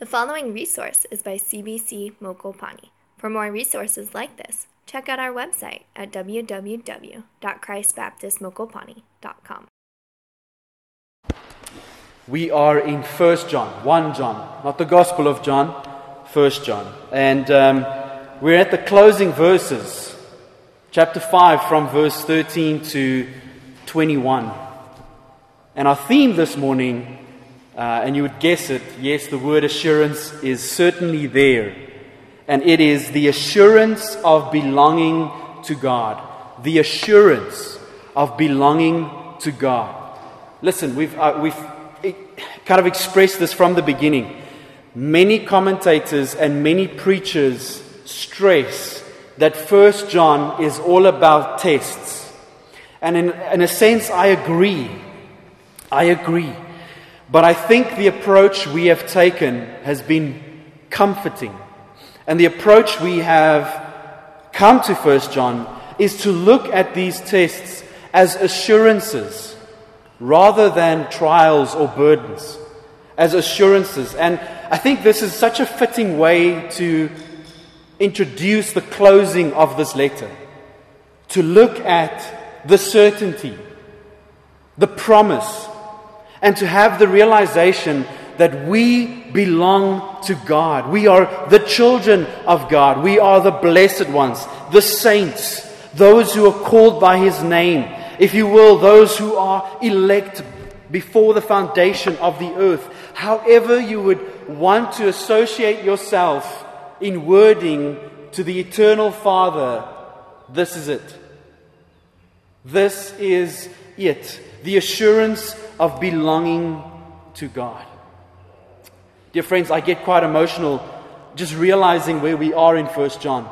The following resource is by CBC Mokopani. For more resources like this, check out our website at www.christbaptistmokopani.com. We are in 1 John, 1 John, not the Gospel of John, 1 John. And um, we're at the closing verses, chapter 5, from verse 13 to 21. And our theme this morning uh, and you would guess it, yes, the word assurance is certainly there. And it is the assurance of belonging to God. The assurance of belonging to God. Listen, we've, uh, we've kind of expressed this from the beginning. Many commentators and many preachers stress that First John is all about tests. And in, in a sense, I agree. I agree. But I think the approach we have taken has been comforting. And the approach we have come to 1 John is to look at these tests as assurances rather than trials or burdens. As assurances. And I think this is such a fitting way to introduce the closing of this letter. To look at the certainty, the promise, and to have the realization that we belong to God. We are the children of God. We are the blessed ones, the saints, those who are called by His name. If you will, those who are elect before the foundation of the earth. However, you would want to associate yourself in wording to the eternal Father, this is it. This is it. The assurance of belonging to God. Dear friends, I get quite emotional just realizing where we are in 1 John,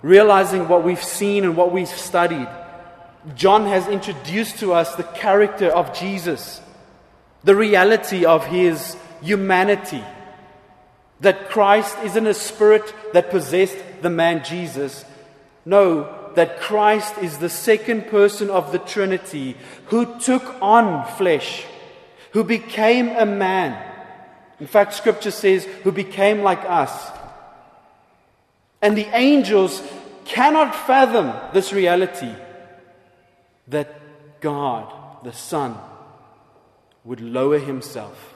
realizing what we've seen and what we've studied. John has introduced to us the character of Jesus, the reality of his humanity, that Christ isn't a spirit that possessed the man Jesus. No, that Christ is the second person of the Trinity who took on flesh, who became a man. In fact, Scripture says, who became like us. And the angels cannot fathom this reality that God, the Son, would lower himself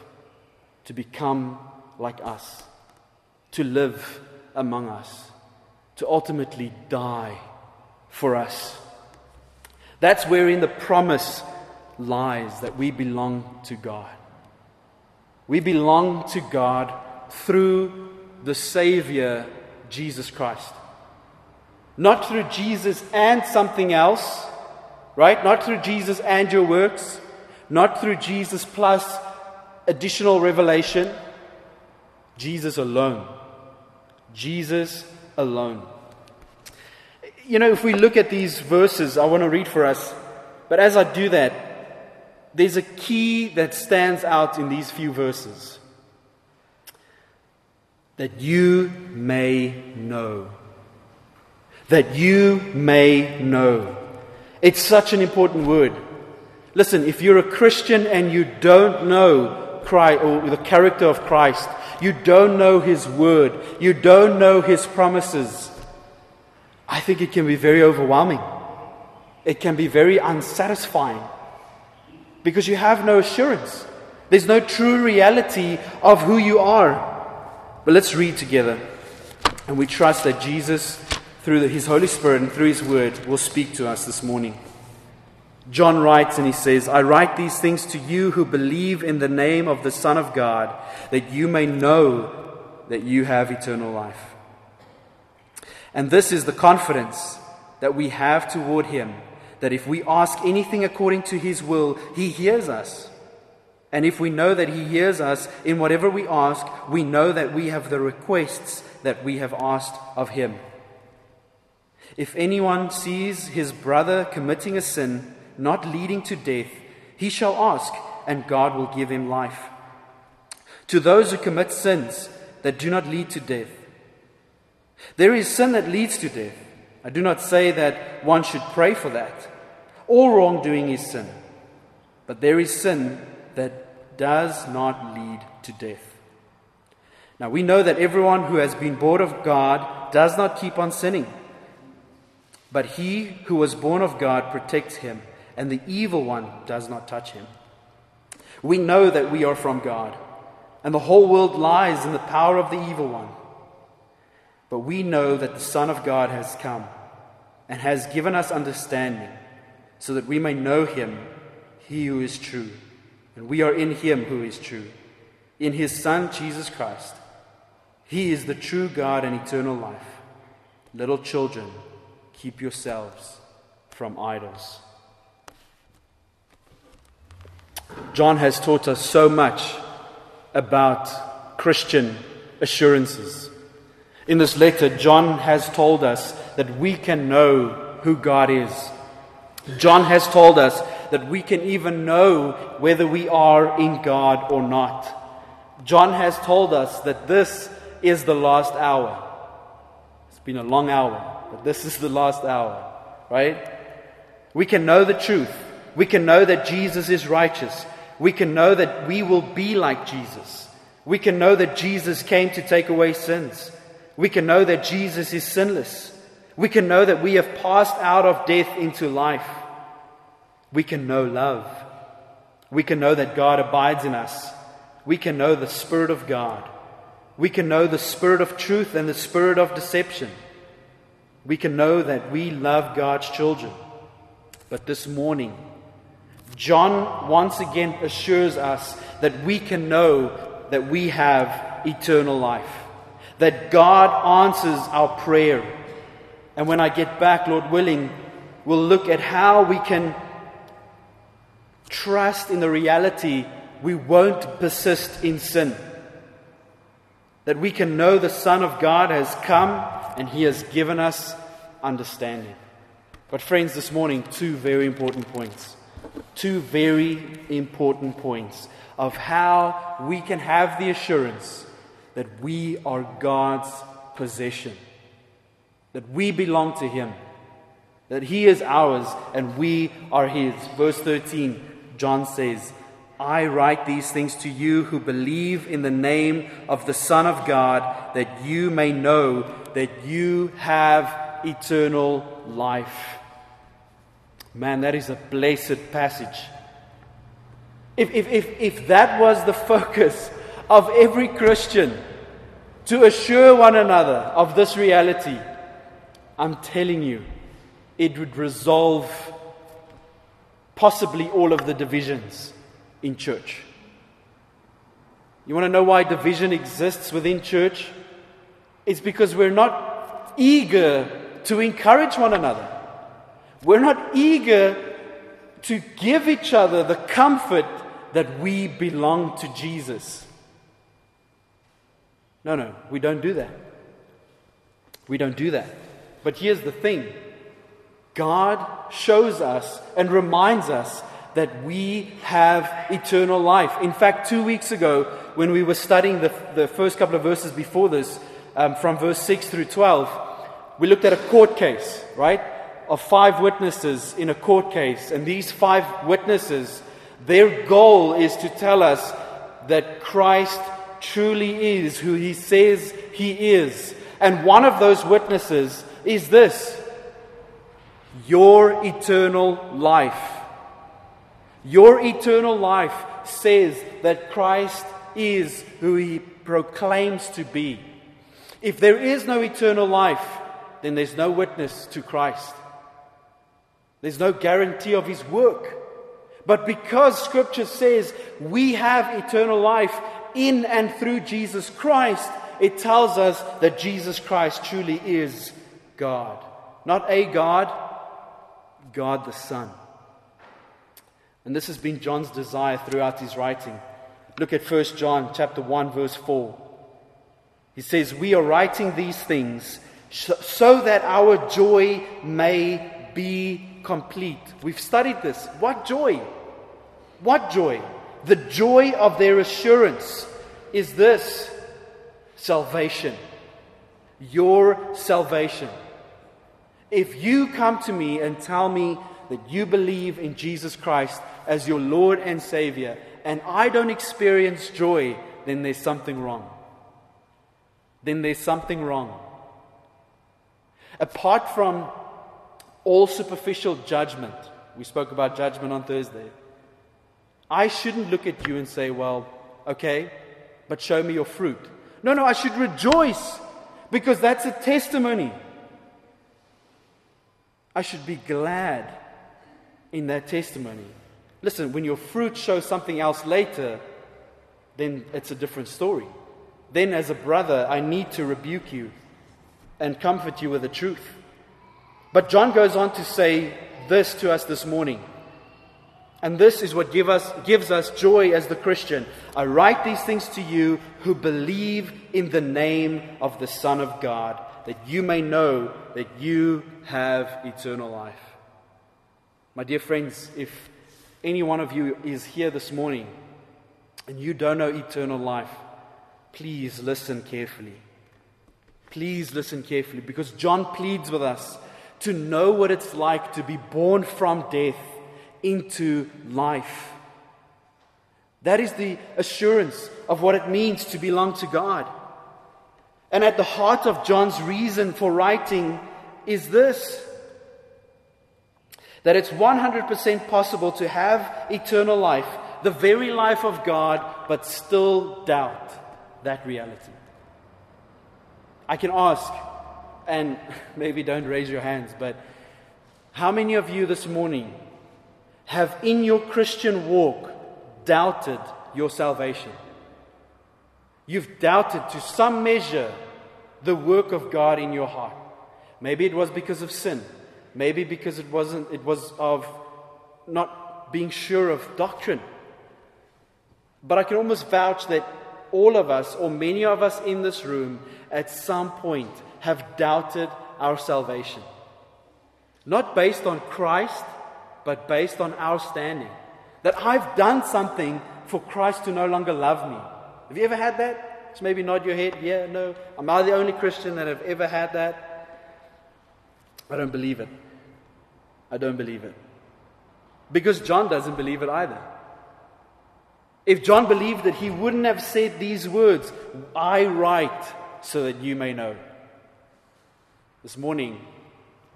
to become like us, to live among us, to ultimately die for us. That's wherein the promise lies that we belong to God. We belong to God through the Savior, Jesus Christ. Not through Jesus and something else, right? Not through Jesus and your works, not through Jesus plus additional revelation. Jesus alone. Jesus alone you know, if we look at these verses, I want to read for us. But as I do that, there's a key that stands out in these few verses that you may know. That you may know. It's such an important word. Listen, if you're a Christian and you don't know Christ or the character of Christ, you don't know His word, you don't know His promises, I think it can be very overwhelming. It can be very unsatisfying because you have no assurance. There's no true reality of who you are. But let's read together. And we trust that Jesus, through His Holy Spirit and through His Word, will speak to us this morning. John writes and he says, I write these things to you who believe in the name of the Son of God, that you may know that you have eternal life. And this is the confidence that we have toward Him that if we ask anything according to His will, He hears us. And if we know that He hears us in whatever we ask, we know that we have the requests that we have asked of Him. If anyone sees his brother committing a sin not leading to death, he shall ask, and God will give him life. To those who commit sins that do not lead to death, there is sin that leads to death. I do not say that one should pray for that. All wrongdoing is sin. But there is sin that does not lead to death. Now we know that everyone who has been born of God does not keep on sinning. But he who was born of God protects him, and the evil one does not touch him. We know that we are from God, and the whole world lies in the power of the evil one. But we know that the Son of God has come and has given us understanding, so that we may know him, he who is true. And we are in him who is true, in his Son, Jesus Christ. He is the true God and eternal life. Little children, keep yourselves from idols. John has taught us so much about Christian assurances. In this letter, John has told us that we can know who God is. John has told us that we can even know whether we are in God or not. John has told us that this is the last hour. It's been a long hour, but this is the last hour, right? We can know the truth. We can know that Jesus is righteous. We can know that we will be like Jesus. We can know that Jesus came to take away sins. We can know that Jesus is sinless. We can know that we have passed out of death into life. We can know love. We can know that God abides in us. We can know the Spirit of God. We can know the spirit of truth and the spirit of deception. We can know that we love God's children. But this morning, John once again assures us that we can know that we have eternal life, that God answers our prayer. And when I get back, Lord willing, we'll look at how we can trust in the reality we won't persist in sin that we can know the Son of God has come and he has given us understanding. But, friends, this morning, two very important points. Two very important points of how we can have the assurance that we are God's possession, that we belong to Him, that He is ours and we are His. Verse 13, John says, I write these things to you who believe in the name of the Son of God, that you may know that you have eternal life. Man, that is a blessed passage. If, if, if, if that was the focus of every Christian, to assure one another of this reality, I'm telling you, it would resolve possibly all of the divisions in church. You want to know why division exists within church? It's because we're not eager to encourage one another. We're not eager to give each other the comfort that we belong to Jesus. No, no, we don't do that. We don't do that. But here's the thing God shows us and reminds us that we have eternal life. In fact, two weeks ago, when we were studying the, the first couple of verses before this, um, from verse 6 through 12, we looked at a court case, right? Of five witnesses in a court case. And these five witnesses, their goal is to tell us that Christ truly is who he says he is. And one of those witnesses is this your eternal life. Your eternal life says that Christ is who he proclaims to be. If there is no eternal life, then there's no witness to Christ. There's no guarantee of his work. But because Scripture says we have eternal life in and through Jesus Christ, it tells us that Jesus Christ truly is God. Not a God, God the Son. And this has been John's desire throughout his writing. Look at 1 John chapter 1 verse 4. He says, "We are writing these things so that our joy may be complete." We've studied this. What joy? What joy? The joy of their assurance is this salvation. Your salvation. If you come to me and tell me that you believe in Jesus Christ as your Lord and Savior, and I don't experience joy, then there's something wrong. then there's something wrong. Apart from all superficial judgment, we spoke about judgment on Thursday. I shouldn't look at you and say, well, okay, but show me your fruit. No, no, I should rejoice because that's a testimony. I should be glad in that testimony. Listen, when your fruit shows something else later, then it's a different story. Then, as a brother, I need to rebuke you and comfort you with the truth. But John goes on to say this to us this morning. And this is what give us, gives us joy as the Christian. I write these things to you who believe in the name of the Son of God, that you may know that you have eternal life. My dear friends, if any one of you is here this morning and you don't know eternal life, please listen carefully. Please listen carefully because John pleads with us to know what it's like to be born from death into life. That is the assurance of what it means to belong to God. And at the heart of John's reason for writing is this that it's 100% possible to have eternal life, the very life of God, but still doubt that reality. I can ask, and maybe don't raise your hands, but how many of you this morning have in your Christian walk doubted your salvation? You've doubted to some measure the work of God in your heart. Maybe it was because of sin. Maybe because it wasn't it was of not being sure of doctrine. But I can almost vouch that all of us, or many of us in this room, at some point have doubted our salvation. Not based on Christ, but based on our standing. That I've done something for Christ to no longer love me. Have you ever had that? Just maybe nod your head. Yeah, no. Am I the only Christian that have ever had that? I don't believe it. I don't believe it. Because John doesn't believe it either. If John believed it, he wouldn't have said these words I write so that you may know. This morning,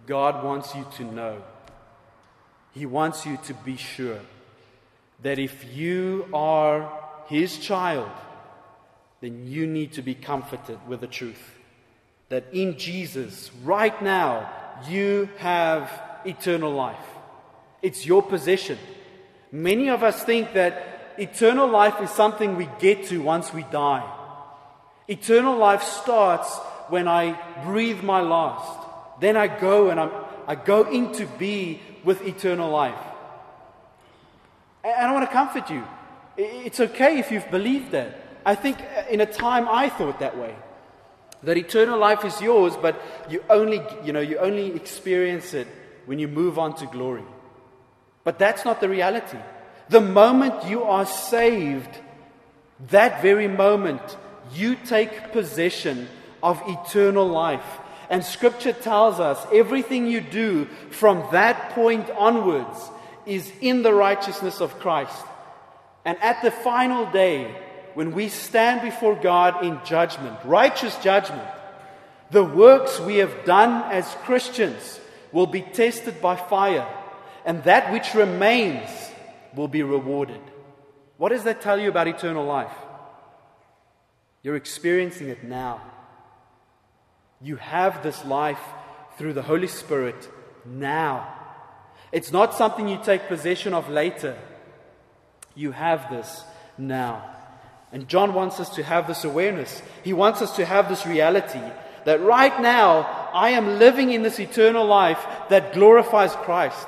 God wants you to know he wants you to be sure that if you are His child, then you need to be comforted with the truth that in Jesus, right now, you have eternal life. It's your possession. Many of us think that eternal life is something we get to once we die. Eternal life starts when I breathe my last. Then I go and I'm, I go into be with eternal life. And I want to comfort you. It's okay if you've believed that. I think uh, in a time I thought that way. That eternal life is yours, but you only, you know, you only experience it when you move on to glory. But that's not the reality. The moment you are saved, that very moment, you take possession of eternal life. And scripture tells us everything you do from that point onwards is in the righteousness of Christ. And at the final day, when we stand before God in judgment, righteous judgment, the works we have done as Christians will be tested by fire, and that which remains will be rewarded. What does that tell you about eternal life? You're experiencing it now. You have this life through the Holy Spirit now. It's not something you take possession of later. You have this now. And John wants us to have this awareness. He wants us to have this reality that right now I am living in this eternal life that glorifies Christ.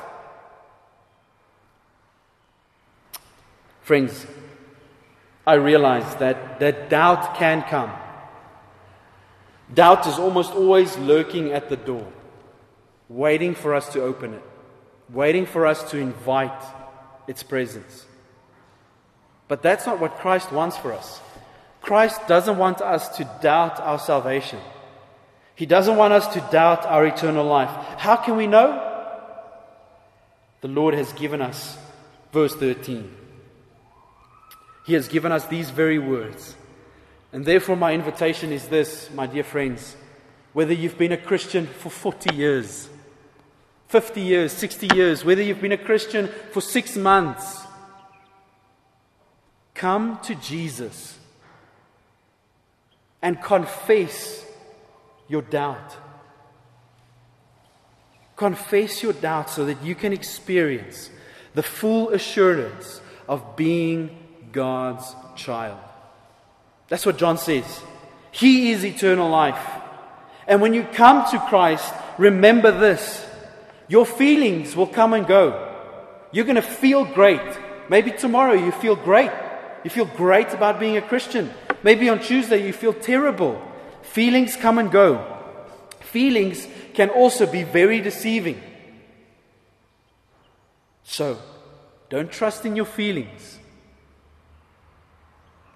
Friends, I realize that, that doubt can come. Doubt is almost always lurking at the door, waiting for us to open it, waiting for us to invite its presence. But that's not what Christ wants for us. Christ doesn't want us to doubt our salvation. He doesn't want us to doubt our eternal life. How can we know? The Lord has given us, verse 13. He has given us these very words And therefore, my invitation is this, my dear friends whether you've been a Christian for 40 years, 50 years, 60 years, whether you've been a Christian for six months, come to Jesus and confess your doubt. Confess your doubt so that you can experience the full assurance of being God's child. That's what John says. He is eternal life. And when you come to Christ, remember this your feelings will come and go. You're going to feel great. Maybe tomorrow you feel great. You feel great about being a Christian. Maybe on Tuesday you feel terrible. Feelings come and go. Feelings can also be very deceiving. So, don't trust in your feelings.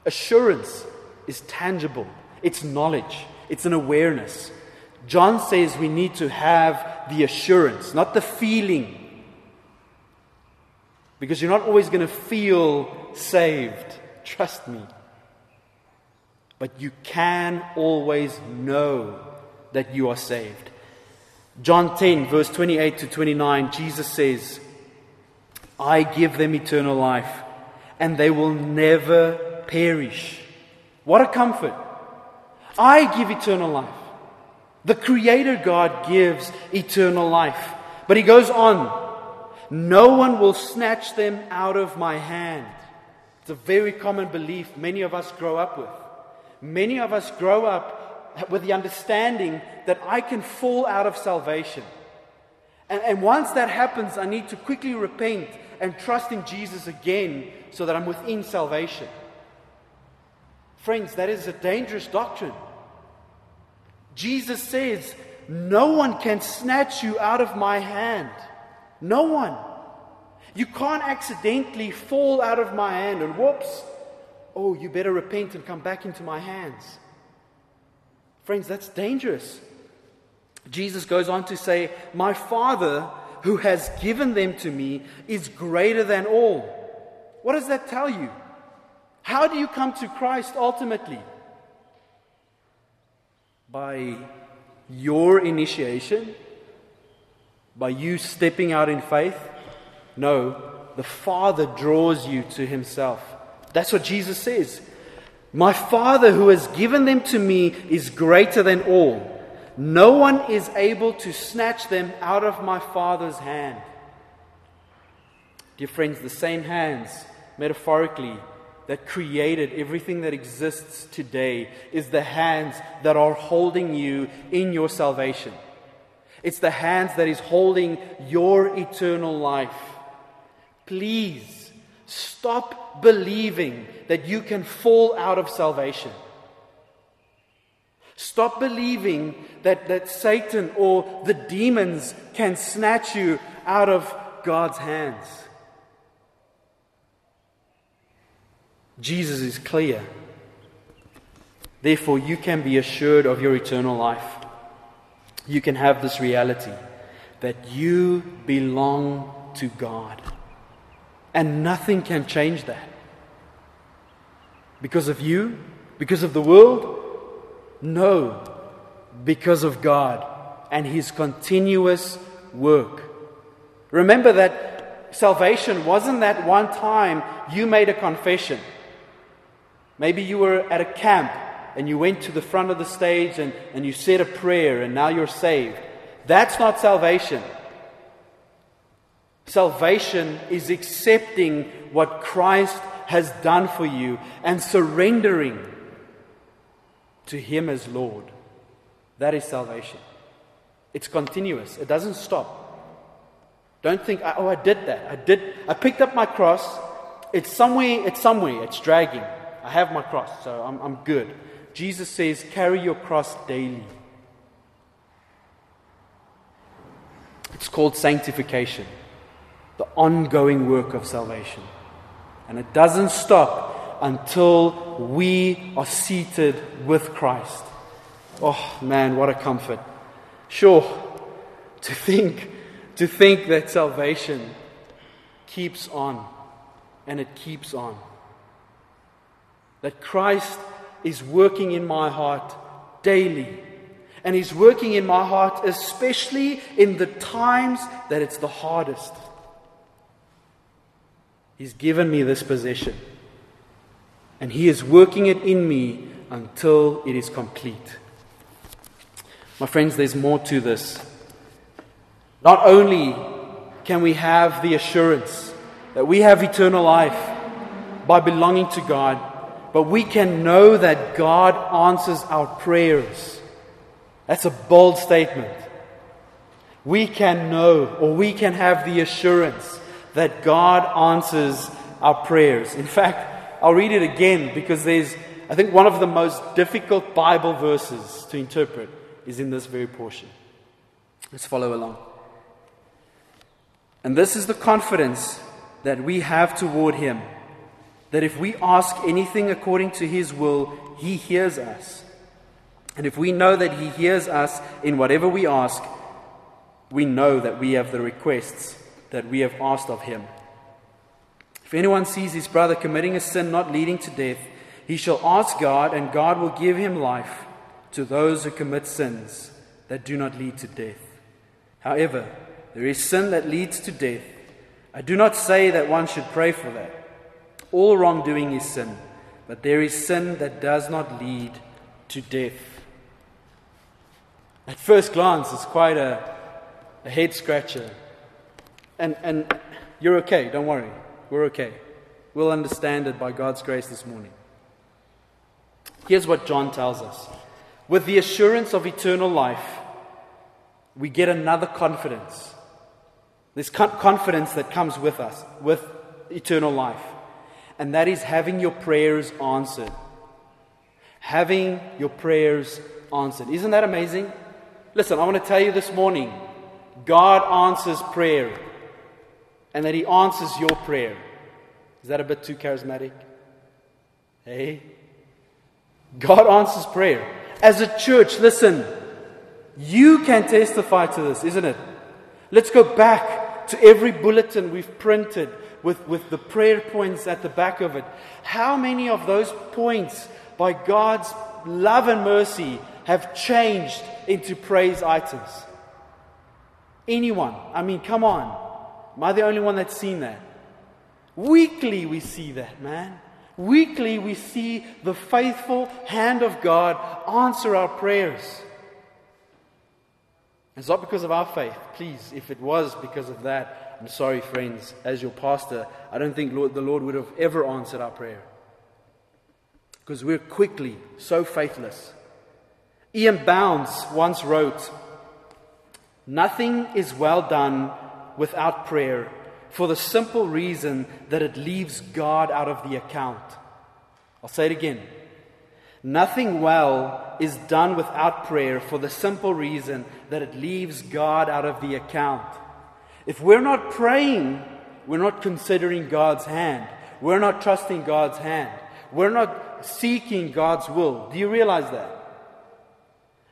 Assurance is tangible, it's knowledge, it's an awareness. John says we need to have the assurance, not the feeling. Because you're not always going to feel saved. Trust me. But you can always know that you are saved. John 10, verse 28 to 29, Jesus says, I give them eternal life, and they will never perish. What a comfort! I give eternal life. The Creator God gives eternal life. But he goes on No one will snatch them out of my hand. It's a very common belief many of us grow up with. Many of us grow up with the understanding that I can fall out of salvation. And, and once that happens, I need to quickly repent and trust in Jesus again so that I'm within salvation. Friends, that is a dangerous doctrine. Jesus says, No one can snatch you out of my hand. No one. You can't accidentally fall out of my hand and whoops, oh, you better repent and come back into my hands. Friends, that's dangerous. Jesus goes on to say, My Father who has given them to me is greater than all. What does that tell you? How do you come to Christ ultimately? by your initiation, by you stepping out in faith. No, the Father draws you to Himself. That's what Jesus says. My Father who has given them to me is greater than all. No one is able to snatch them out of my Father's hand. Dear friends, the same hands, metaphorically, that created everything that exists today is the hands that are holding you in your salvation. It's the hands that is holding your eternal life. Please stop believing that you can fall out of salvation. Stop believing that, that Satan or the demons can snatch you out of God's hands. Jesus is clear. Therefore, you can be assured of your eternal life. You can have this reality that you belong to God. And nothing can change that. Because of you? Because of the world? No. Because of God and His continuous work. Remember that salvation wasn't that one time you made a confession. Maybe you were at a camp and you went to the front of the stage and, and you said a prayer and now you're saved. That's not salvation. Salvation is accepting what Christ has done for you and surrendering to Him as Lord. That is salvation. It's continuous, it doesn't stop. Don't think, oh, I did that. I did. I picked up my cross. It's somewhere, it's somewhere, it's dragging. I have my cross, so I'm, I'm good. Jesus says, carry your cross daily. It's called sanctification, the ongoing work of salvation. And it doesn't stop until we are seated with Christ. Oh man, what a comfort. Sure, to think, to think that salvation keeps on and it keeps on that Christ is working in my heart daily. And He's working in my heart, especially in the times that it's the hardest. He's given me this possession. And He is working it in me until it is complete. My friends, there's more to this. Not only can we have the assurance that we have eternal life by belonging to God, but we can know that God answers our prayers. That's a bold statement. We can know or we can have the assurance that God answers our prayers. In fact, I'll read it again because there's, I think, one of the most difficult Bible verses to interpret is in this very portion. Let's follow along. And this is the confidence that we have toward Him that if we ask anything according to His will, He hears us. And if we know that He hears us in whatever we ask, we know that we have the requests that we have asked of Him. If anyone sees his brother committing a sin not leading to death, he shall ask God, and God will give him life to those who commit sins that do not lead to death. However, there is sin that leads to death. I do not say that one should pray for that. All wrongdoing is sin, but there is sin that does not lead to death. At first glance, it's quite a, a head scratcher. And, and you're okay, don't worry. We're okay. We'll understand it by God's grace this morning. Here's what John tells us with the assurance of eternal life, we get another confidence. This confidence that comes with us, with eternal life. And that is having your prayers answered. Having your prayers answered. Isn't that amazing? Listen, I want to tell you this morning God answers prayer, and that He answers your prayer. Is that a bit too charismatic? Hey? God answers prayer. As a church, listen, you can testify to this, isn't it? Let's go back to every bulletin we've printed with, with the prayer points at the back of it. How many of those points, by God's love and mercy, have changed into praise items? Anyone? I mean, come on. Am I the only one that's seen that? Weekly, we see that, man. Weekly, we see the faithful hand of God answer our prayers. It's not because of our faith. Please, if it was because of that, I'm sorry, friends. As your pastor, I don't think Lord, the Lord would have ever answered our prayer. Because we're quickly so faithless. E.M. Bounds once wrote Nothing is well done without prayer for the simple reason that it leaves God out of the account. I'll say it again. Nothing well is done without prayer for the simple reason that it leaves God out of the account. If we're not praying, we're not considering God's hand. We're not trusting God's hand. We're not seeking God's will. Do you realize that?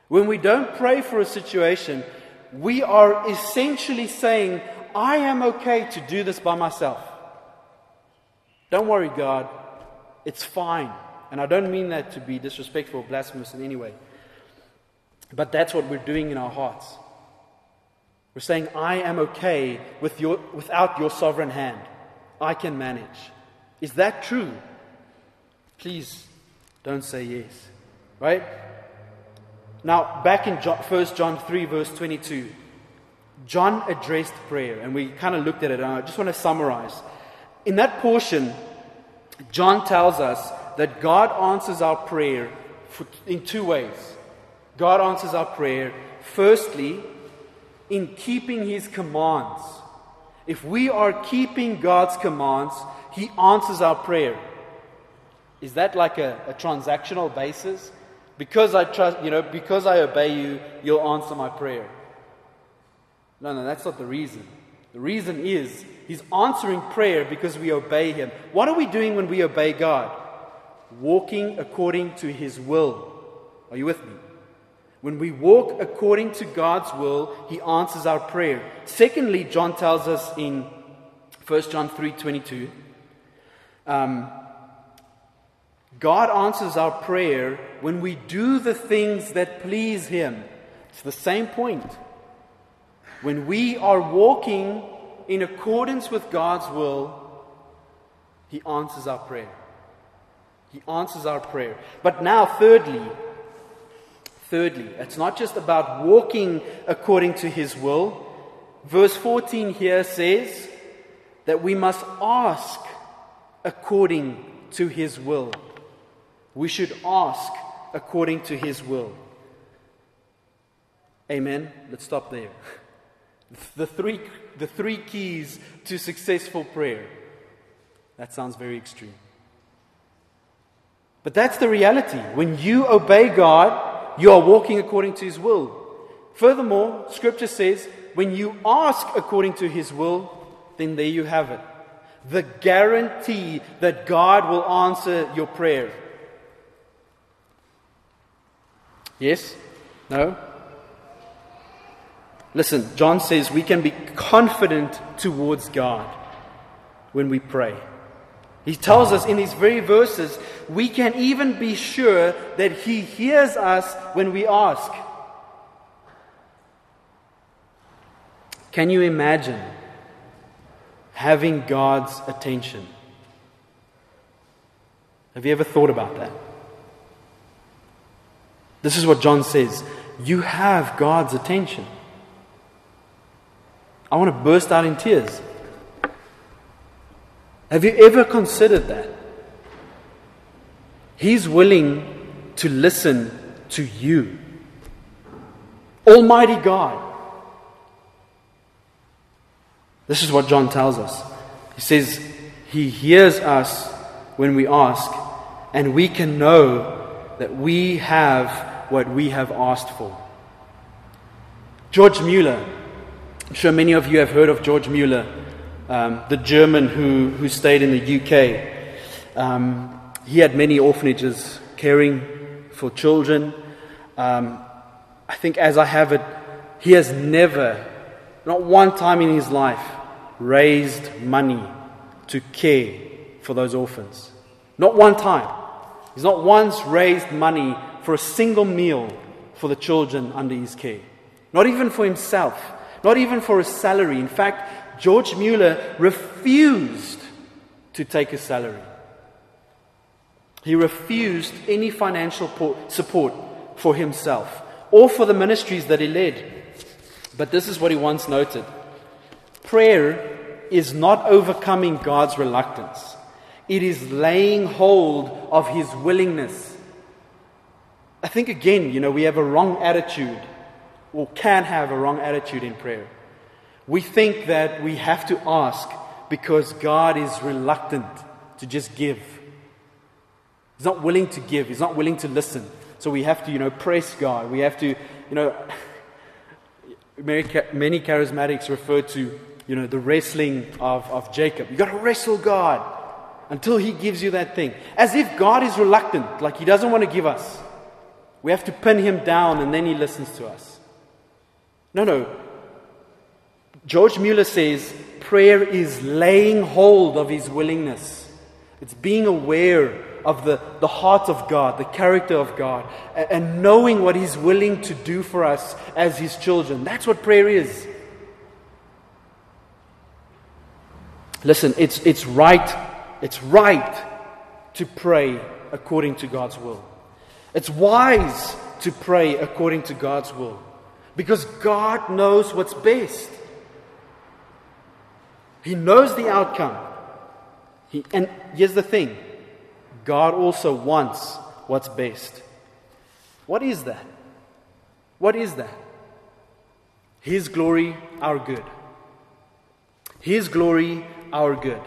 When we don't pray for a situation, we are essentially saying, I am okay to do this by myself. Don't worry, God. It's fine. And I don't mean that to be disrespectful or blasphemous in any way. But that's what we're doing in our hearts. We're saying, I am okay with your, without your sovereign hand. I can manage. Is that true? Please don't say yes. Right? Now, back in John, 1 John 3, verse 22, John addressed prayer, and we kind of looked at it. and I just want to summarize. In that portion, John tells us that God answers our prayer in two ways. God answers our prayer, firstly, in keeping His commands. If we are keeping God's commands, He answers our prayer. Is that like a, a transactional basis? Because I trust, you know, because I obey you, you'll answer my prayer. No, no, that's not the reason. The reason is He's answering prayer because we obey Him. What are we doing when we obey God? walking according to His will. Are you with me? When we walk according to God's will, He answers our prayer. Secondly, John tells us in 1 John 3 22, um, God answers our prayer when we do the things that please Him. It's the same point. When we are walking in accordance with God's will, He answers our prayer. He answers our prayer. But now, thirdly, thirdly, it's not just about walking according to His will. Verse 14 here says that we must ask according to His will. We should ask according to His will. Amen. Let's stop there. The three, the three keys to successful prayer. That sounds very extreme. But that's the reality. When you obey God, you are walking according to His will. Furthermore, Scripture says, when you ask according to His will, then there you have it. The guarantee that God will answer your prayer. Yes? No? Listen, John says we can be confident towards God when we pray. He tells us in these very verses, we can even be sure that He hears us when we ask. Can you imagine having God's attention? Have you ever thought about that? This is what John says you have God's attention. I want to burst out in tears. Have you ever considered that? He's willing to listen to you. Almighty God. This is what John tells us. He says, He hears us when we ask, and we can know that we have what we have asked for. George Mueller, I'm sure many of you have heard of George Mueller, um, the German who, who stayed in the UK. Um, he had many orphanages caring for children. Um, I think, as I have it, he has never, not one time in his life, raised money to care for those orphans. Not one time. He's not once raised money for a single meal for the children under his care. Not even for himself not even for a salary. In fact, George Mueller refused to take a salary. He refused any financial support for himself or for the ministries that he led. But this is what he once noted prayer is not overcoming God's reluctance, it is laying hold of his willingness. I think, again, you know, we have a wrong attitude or can have a wrong attitude in prayer. We think that we have to ask because God is reluctant to just give. He's not willing to give, He's not willing to listen. So we have to, you know, press God. We have to, you know, many, many charismatics refer to, you know, the wrestling of, of Jacob. You've got to wrestle God until He gives you that thing. As if God is reluctant, like He doesn't want to give us. We have to pin Him down and then He listens to us. No, no. George Mueller says prayer is laying hold of his willingness. It's being aware of the, the heart of God, the character of God, and, and knowing what he's willing to do for us as his children. That's what prayer is. Listen, it's, it's right, it's right to pray according to God's will. It's wise to pray according to God's will. Because God knows what's best. He knows the outcome. He, and here's the thing God also wants what's best. What is that? What is that? His glory, our good. His glory, our good.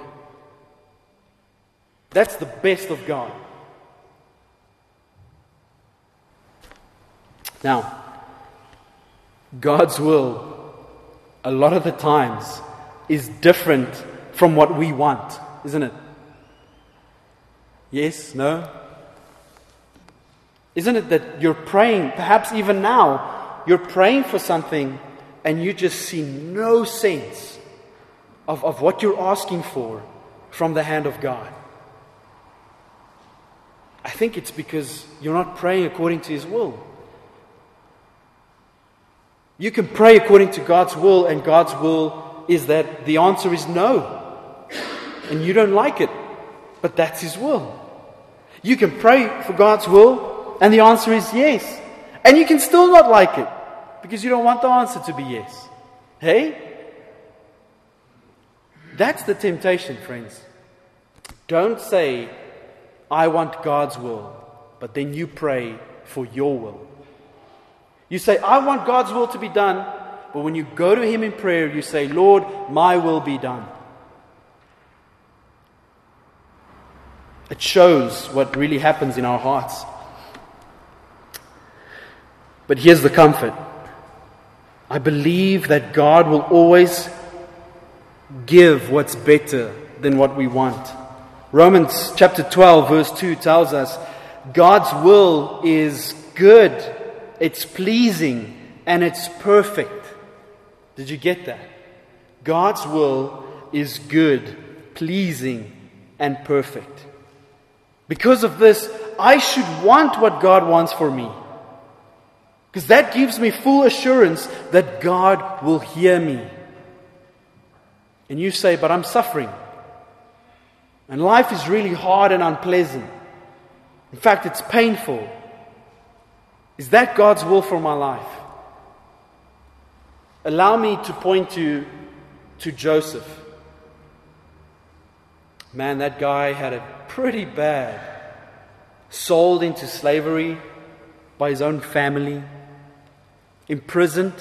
That's the best of God. Now, God's will, a lot of the times, is different from what we want, isn't it? Yes? No? Isn't it that you're praying, perhaps even now, you're praying for something and you just see no sense of, of what you're asking for from the hand of God? I think it's because you're not praying according to His will. You can pray according to God's will, and God's will is that the answer is no. And you don't like it, but that's His will. You can pray for God's will, and the answer is yes. And you can still not like it because you don't want the answer to be yes. Hey? That's the temptation, friends. Don't say, I want God's will, but then you pray for your will. You say, I want God's will to be done, but when you go to Him in prayer, you say, Lord, my will be done. It shows what really happens in our hearts. But here's the comfort I believe that God will always give what's better than what we want. Romans chapter 12, verse 2 tells us God's will is good, it's pleasing, and it's perfect. Did you get that? God's will is good, pleasing, and perfect. Because of this, I should want what God wants for me. Because that gives me full assurance that God will hear me. And you say, But I'm suffering. And life is really hard and unpleasant. In fact, it's painful. Is that God's will for my life? Allow me to point to, to Joseph. Man, that guy had it pretty bad. Sold into slavery by his own family, imprisoned,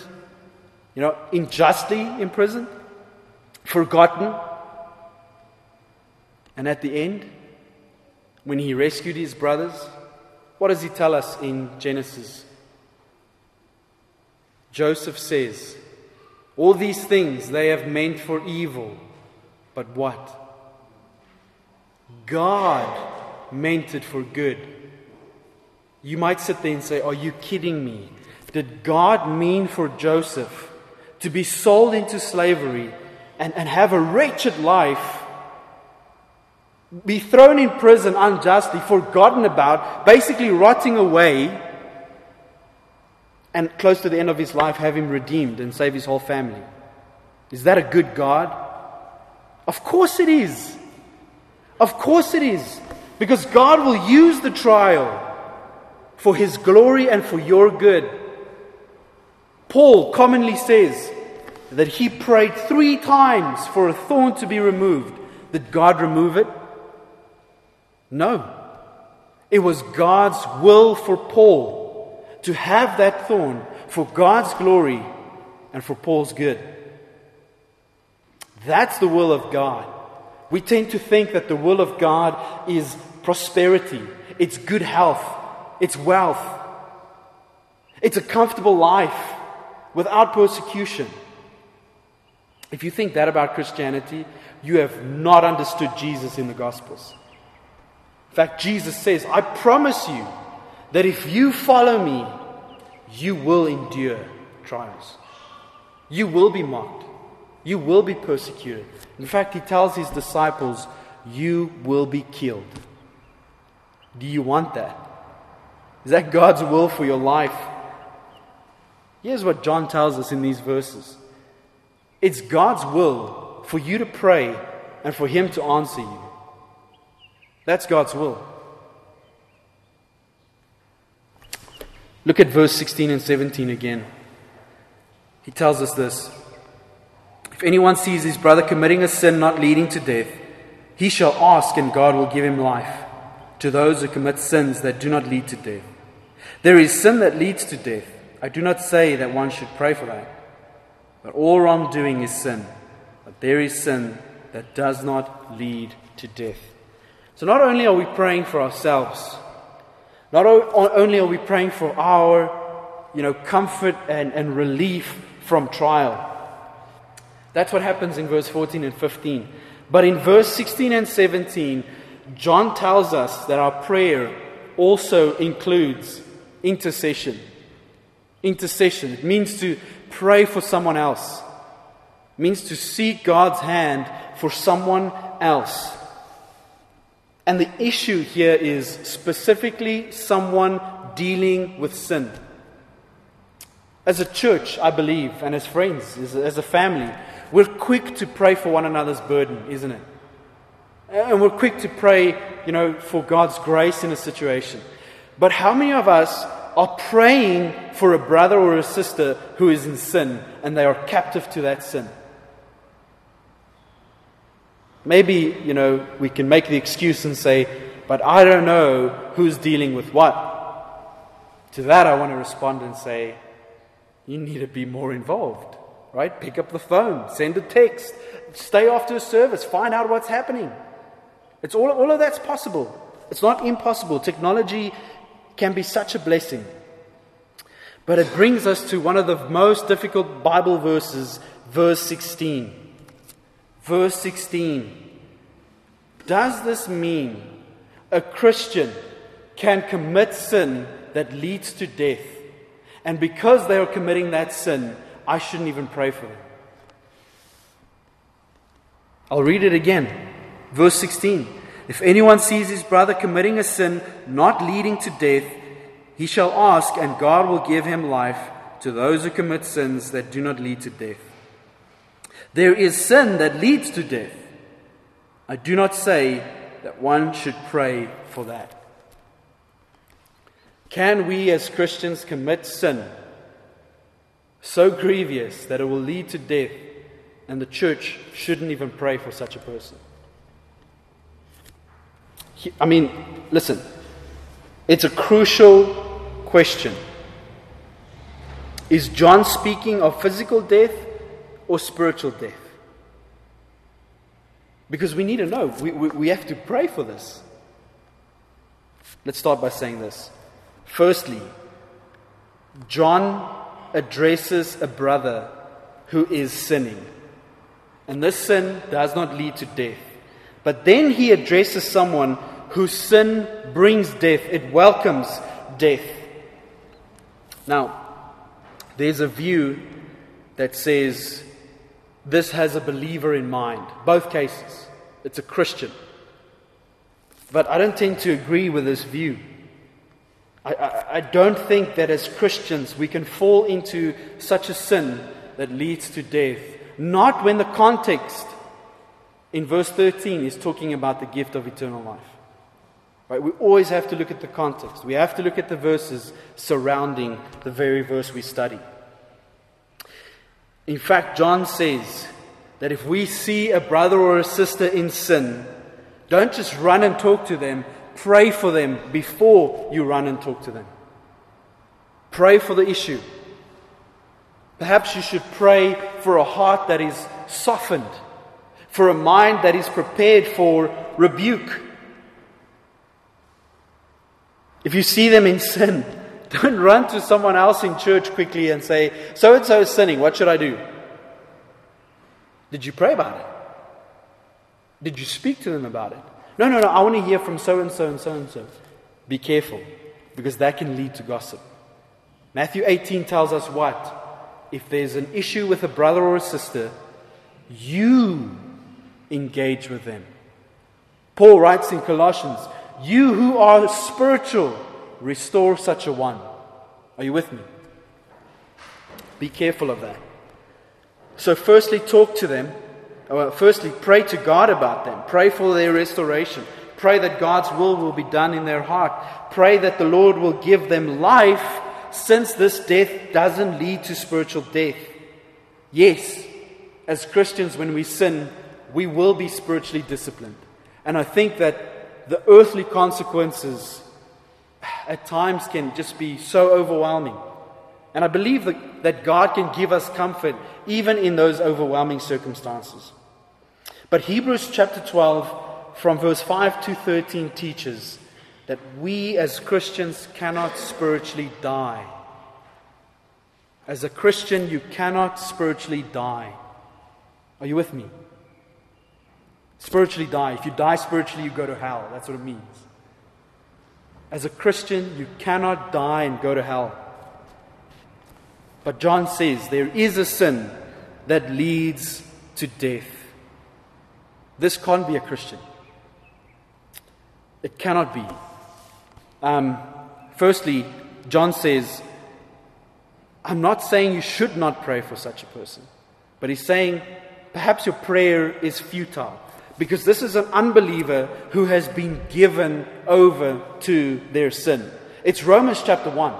you know, unjustly imprisoned, forgotten. And at the end, when he rescued his brothers, what does he tell us in Genesis? Joseph says, All these things they have meant for evil, but what? God meant it for good. You might sit there and say, Are you kidding me? Did God mean for Joseph to be sold into slavery and, and have a wretched life be thrown in prison unjustly, forgotten about, basically rotting away, and close to the end of his life, have him redeemed and save his whole family. Is that a good God? Of course it is. Of course it is. Because God will use the trial for his glory and for your good. Paul commonly says that he prayed three times for a thorn to be removed. Did God remove it? No. It was God's will for Paul to have that thorn for God's glory and for Paul's good. That's the will of God. We tend to think that the will of God is prosperity, it's good health, it's wealth, it's a comfortable life without persecution. If you think that about Christianity, you have not understood Jesus in the Gospels. In fact, Jesus says, I promise you that if you follow me, you will endure trials. You will be mocked. You will be persecuted. In fact, he tells his disciples, You will be killed. Do you want that? Is that God's will for your life? Here's what John tells us in these verses it's God's will for you to pray and for Him to answer you. That's God's will. Look at verse 16 and 17 again. He tells us this If anyone sees his brother committing a sin not leading to death, he shall ask, and God will give him life to those who commit sins that do not lead to death. There is sin that leads to death. I do not say that one should pray for that. But all wrongdoing is sin. But there is sin that does not lead to death. So not only are we praying for ourselves, not only are we praying for our you know, comfort and, and relief from trial. That's what happens in verse 14 and 15. But in verse 16 and 17, John tells us that our prayer also includes intercession. Intercession. It means to pray for someone else. It means to seek God's hand for someone else. And the issue here is specifically someone dealing with sin. As a church, I believe, and as friends, as a, family, we're quick to pray for one another's burden, isn't it? And we're quick to pray, you know, for God's grace in a situation. But how many of us are praying for a brother or a sister who is in sin and they are captive to that sin? Maybe, you know, we can make the excuse and say, but I don't know who's dealing with what. To that, I want to respond and say, you need to be more involved, right? Pick up the phone, send a text, stay after a service, find out what's happening. It's all, all of that's possible. It's not impossible. Technology can be such a blessing. But it brings us to one of the most difficult Bible verses, verse 16. Verse 16. Does this mean a Christian can commit sin that leads to death? And because they are committing that sin, I shouldn't even pray for them. I'll read it again. Verse 16 If anyone sees his brother committing a sin not leading to death, he shall ask, and God will give him life to those who commit sins that do not lead to death. There is sin that leads to death. I do not say that one should pray for that. Can we as Christians commit sin so grievous that it will lead to death, and the church shouldn't even pray for such a person? I mean, listen, it's a crucial question. Is John speaking of physical death or spiritual death? Because we need to know. We, we, we have to pray for this. Let's start by saying this. Firstly, John addresses a brother who is sinning. And this sin does not lead to death. But then he addresses someone whose sin brings death, it welcomes death. Now, there's a view that says this has a believer in mind. Both cases. It's a Christian. But I don't tend to agree with this view. I, I, I, don't think that as Christians we can fall into such a sin that leads to death. Not when the context in verse 13 is talking about the gift of eternal life. Right? We always have to look at the context. We have to look at the verses surrounding the very verse we study. In fact, John says that if we see a brother or a sister in sin, don't just run and talk to them, pray for them before you run and talk to them. Pray for the issue. Perhaps you should pray for a heart that is softened, for a mind that is prepared for rebuke. If you see them in sin, don't run to someone else in church quickly and say, So and so is sinning, what should I do? Did you pray about it? Did you speak to them about it? No, no, no, I want to hear from so and so and so and so. Be careful, because that can lead to gossip. Matthew 18 tells us what? If there's an issue with a brother or a sister, you engage with them. Paul writes in Colossians, You who are spiritual, restore such a one. Are you with me? Be careful of that. So, firstly, talk to them. Well, firstly, pray to God about them. Pray for their restoration. Pray that God's will will be done in their heart. Pray that the Lord will give them life since this death doesn't lead to spiritual death. Yes, as Christians, when we sin, we will be spiritually disciplined. And I think that the earthly consequences at times can just be so overwhelming. And I believe that, that God can give us comfort even in those overwhelming circumstances. But Hebrews chapter 12, from verse 5 to 13, teaches that we as Christians cannot spiritually die. As a Christian, you cannot spiritually die. Are you with me? Spiritually die. If you die spiritually, you go to hell. That's what it means. As a Christian, you cannot die and go to hell. But John says there is a sin that leads to death. This can't be a Christian. It cannot be. Um, firstly, John says, I'm not saying you should not pray for such a person, but he's saying perhaps your prayer is futile because this is an unbeliever who has been given over to their sin. It's Romans chapter 1.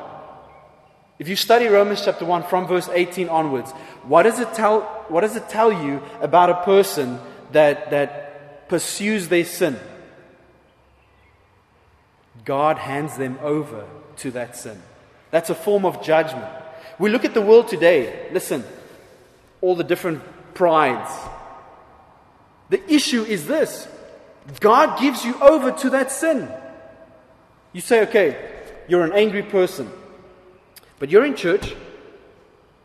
If you study Romans chapter 1 from verse 18 onwards, what does it tell, what does it tell you about a person that, that pursues their sin? God hands them over to that sin. That's a form of judgment. We look at the world today. Listen, all the different prides. The issue is this God gives you over to that sin. You say, okay, you're an angry person. But you're in church,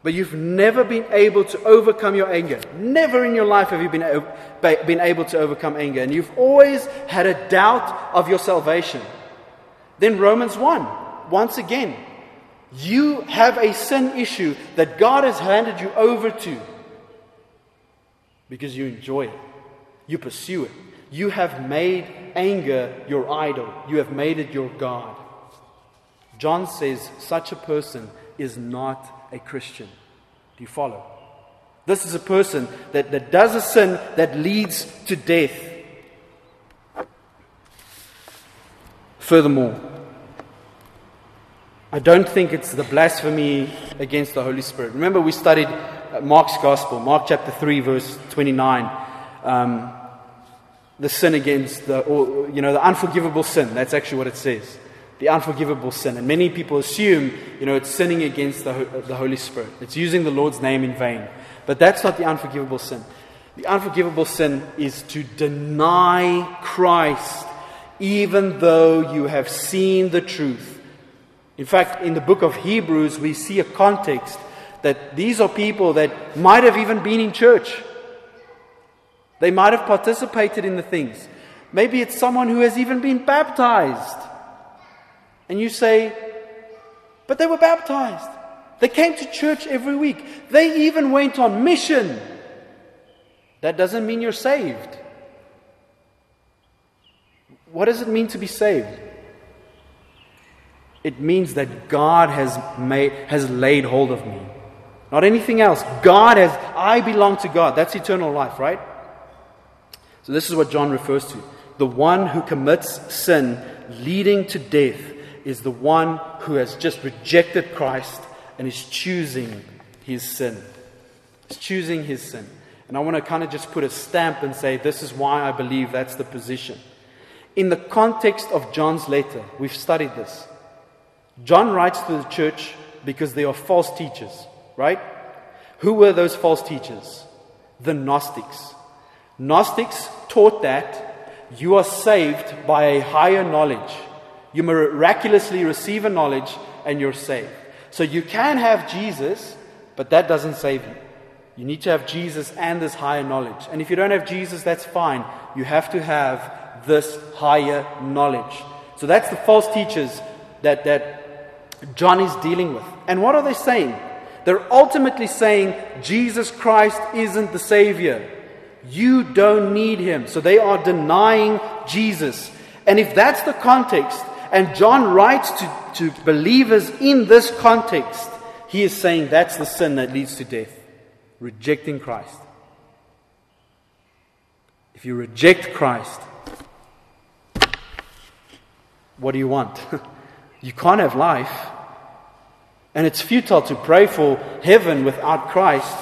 but you've never been able to overcome your anger. Never in your life have you been, been able to overcome anger. And you've always had a doubt of your salvation. Then Romans 1, once again, you have a sin issue that God has handed you over to because you enjoy it, you pursue it. You have made anger your idol, you have made it your God. John says such a person is not a Christian. Do you follow? This is a person that, that does a sin that leads to death. Furthermore, I don't think it's the blasphemy against the Holy Spirit. Remember, we studied uh, Mark's Gospel, Mark chapter 3, verse 29. Um, the sin against the, or, you know, the unforgivable sin. That's actually what it says the unforgivable sin. And many people assume, you know, it's sinning against the, the Holy Spirit. It's using the Lord's name in vain. But that's not the unforgivable sin. The unforgivable sin is to deny Christ even though you have seen the truth. In fact, in the book of Hebrews, we see a context that these are people that might have even been in church. They might have participated in the things. Maybe it's someone who has even been baptized. And you say, but they were baptized. They came to church every week. They even went on mission. That doesn't mean you're saved. What does it mean to be saved? It means that God has, made, has laid hold of me. Not anything else. God has, I belong to God. That's eternal life, right? So, this is what John refers to. The one who commits sin leading to death is the one who has just rejected Christ and is choosing his sin. He's choosing his sin. And I want to kind of just put a stamp and say, this is why I believe that's the position. In the context of John's letter, we've studied this. John writes to the church because they are false teachers, right? Who were those false teachers? The Gnostics. Gnostics taught that you are saved by a higher knowledge you miraculously receive a knowledge and you're saved. So you can have Jesus, but that doesn't save you. You need to have Jesus and this higher knowledge. And if you don't have Jesus, that's fine. You have to have this higher knowledge. So that's the false teachers that, that John is dealing with. And what are they saying? They're ultimately saying Jesus Christ isn't the Savior. You don't need Him. So they are denying Jesus. And if that's the context, and John writes to, to believers in this context. He is saying that's the sin that leads to death rejecting Christ. If you reject Christ, what do you want? you can't have life. And it's futile to pray for heaven without Christ.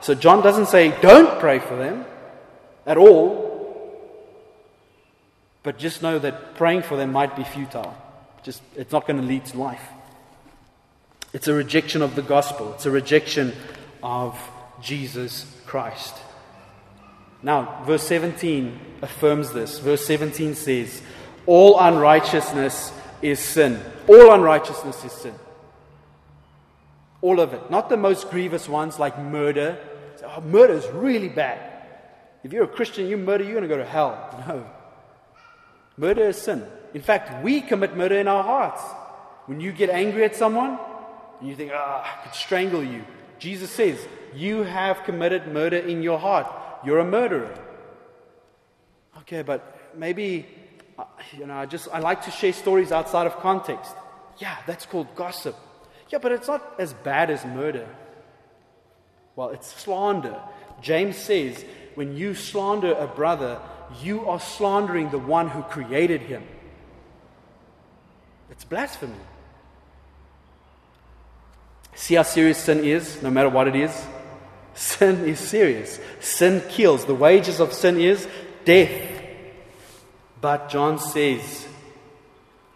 So John doesn't say, don't pray for them at all. But just know that praying for them might be futile. Just, it's not going to lead to life. It's a rejection of the gospel, it's a rejection of Jesus Christ. Now, verse 17 affirms this. Verse 17 says, All unrighteousness is sin. All unrighteousness is sin. All of it. Not the most grievous ones like murder. Oh, murder is really bad. If you're a Christian, you murder, you're going to go to hell. No. Murder is sin. In fact, we commit murder in our hearts. When you get angry at someone and you think, ah, I could strangle you, Jesus says, You have committed murder in your heart. You're a murderer. Okay, but maybe uh, you know, I just I like to share stories outside of context. Yeah, that's called gossip. Yeah, but it's not as bad as murder. Well, it's slander. James says when you slander a brother, you are slandering the one who created him. It's blasphemy. See how serious sin is, no matter what it is? Sin is serious. Sin kills. The wages of sin is death. But John says,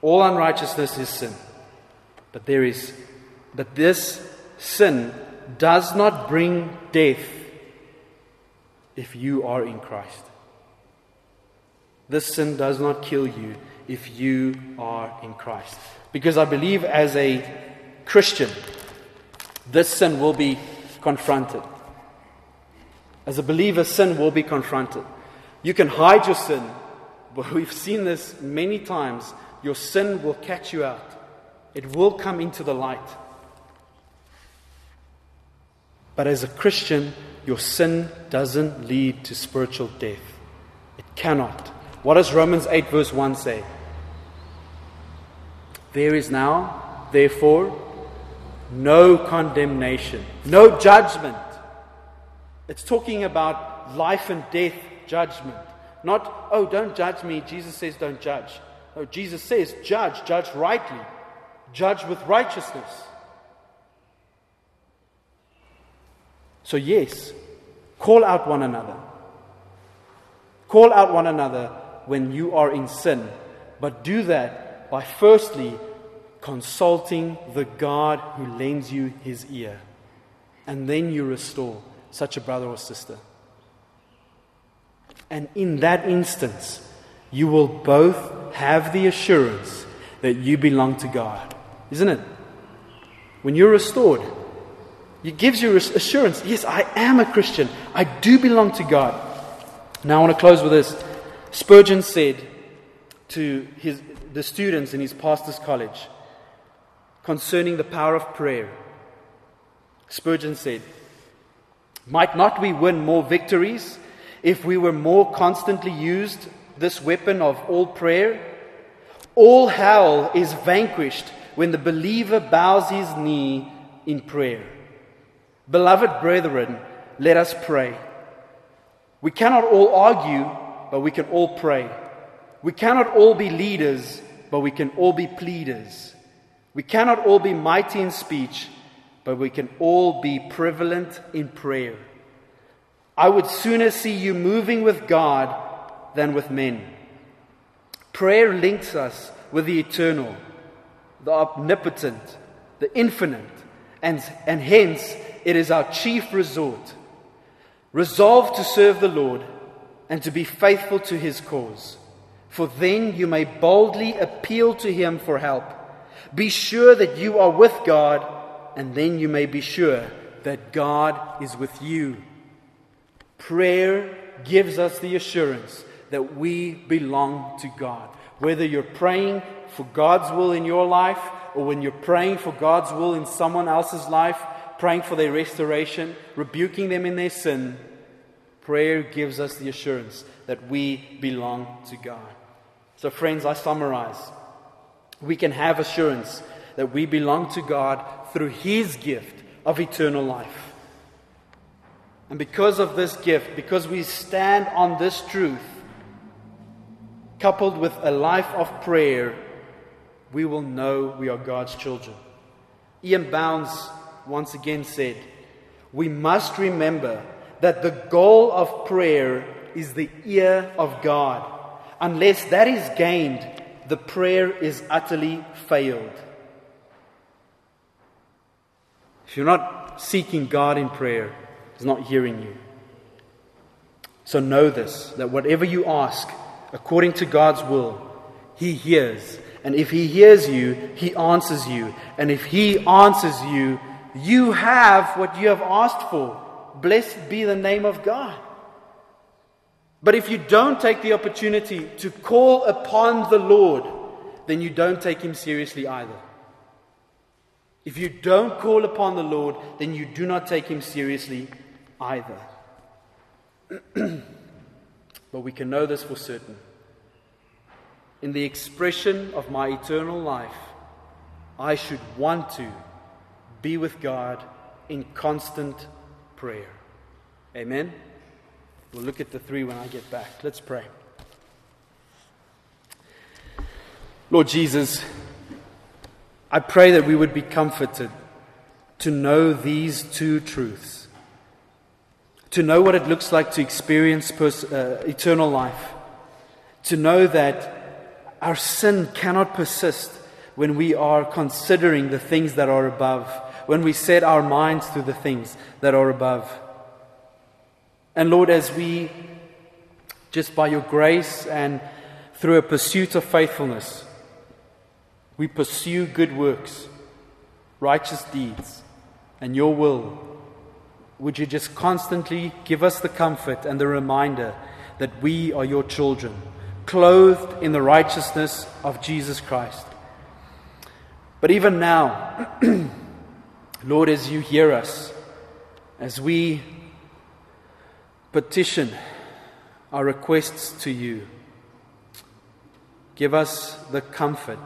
all unrighteousness is sin. But there is, but this sin does not bring death if you are in Christ. This sin does not kill you if you are in Christ. Because I believe as a Christian, this sin will be confronted. As a believer, sin will be confronted. You can hide your sin, but we've seen this many times. Your sin will catch you out, it will come into the light. But as a Christian, your sin doesn't lead to spiritual death. It cannot. What does Romans 8, verse 1 say? There is now, therefore, no condemnation, no judgment. It's talking about life and death judgment. Not, oh, don't judge me. Jesus says, don't judge. No, Jesus says, judge, judge rightly, judge with righteousness. So, yes, call out one another. Call out one another when you are in sin, but do that by firstly consulting the God who lends you his ear. And then you restore such a brother or sister. And in that instance, you will both have the assurance that you belong to God. Isn't it? When you're restored, it gives you assurance yes, I am a Christian. I do belong to God. Now, I want to close with this. Spurgeon said to his, the students in his pastor's college concerning the power of prayer. Spurgeon said, Might not we win more victories if we were more constantly used this weapon of all prayer? All hell is vanquished when the believer bows his knee in prayer. Beloved brethren, let us pray. We cannot all argue, but we can all pray. We cannot all be leaders, but we can all be pleaders. We cannot all be mighty in speech, but we can all be prevalent in prayer. I would sooner see you moving with God than with men. Prayer links us with the eternal, the omnipotent, the infinite, and, and hence it is our chief resort. Resolve to serve the Lord and to be faithful to his cause, for then you may boldly appeal to him for help. Be sure that you are with God, and then you may be sure that God is with you. Prayer gives us the assurance that we belong to God. Whether you're praying for God's will in your life, or when you're praying for God's will in someone else's life, praying for their restoration, rebuking them in their sin, prayer gives us the assurance that we belong to God. So, friends, I summarize. We can have assurance that we belong to God through His gift of eternal life. And because of this gift, because we stand on this truth, coupled with a life of prayer, we will know we are God's children. E.M. Bounds once again said, We must remember that the goal of prayer is the ear of God. Unless that is gained, the prayer is utterly failed. If you're not seeking God in prayer, He's not hearing you. So know this that whatever you ask according to God's will, He hears. And if He hears you, He answers you. And if He answers you, you have what you have asked for. Blessed be the name of God. But if you don't take the opportunity to call upon the Lord, then you don't take Him seriously either. If you don't call upon the Lord, then you do not take Him seriously either. but we can know this for certain in the expression of my eternal life, I should want to be with God in constant prayer. Amen. We'll look at the three when I get back. Let's pray. Lord Jesus, I pray that we would be comforted to know these two truths, to know what it looks like to experience pers- uh, eternal life, to know that our sin cannot persist when we are considering the things that are above, when we set our minds to the things that are above. And Lord, as we, just by your grace and through a pursuit of faithfulness, we pursue good works, righteous deeds, and your will, would you just constantly give us the comfort and the reminder that we are your children, clothed in the righteousness of Jesus Christ? But even now, Lord, as you hear us, as we petition our requests to you, give us the comfort,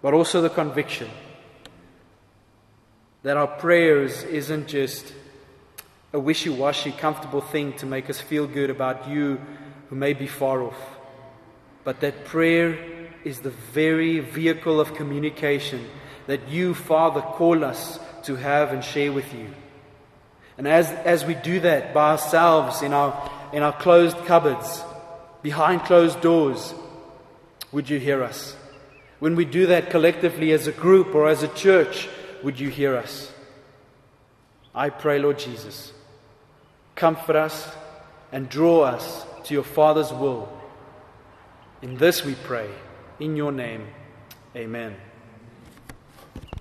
but also the conviction that our prayers isn't just a wishy washy, comfortable thing to make us feel good about you who may be far off, but that prayer is the very vehicle of communication that you, Father, call us to have and share with you. And as, as we do that by ourselves in our, in our closed cupboards, behind closed doors, would you hear us? When we do that collectively as a group or as a church, would you hear us? I pray, Lord Jesus, comfort us and draw us to your Father's will. In this we pray, in your name, amen.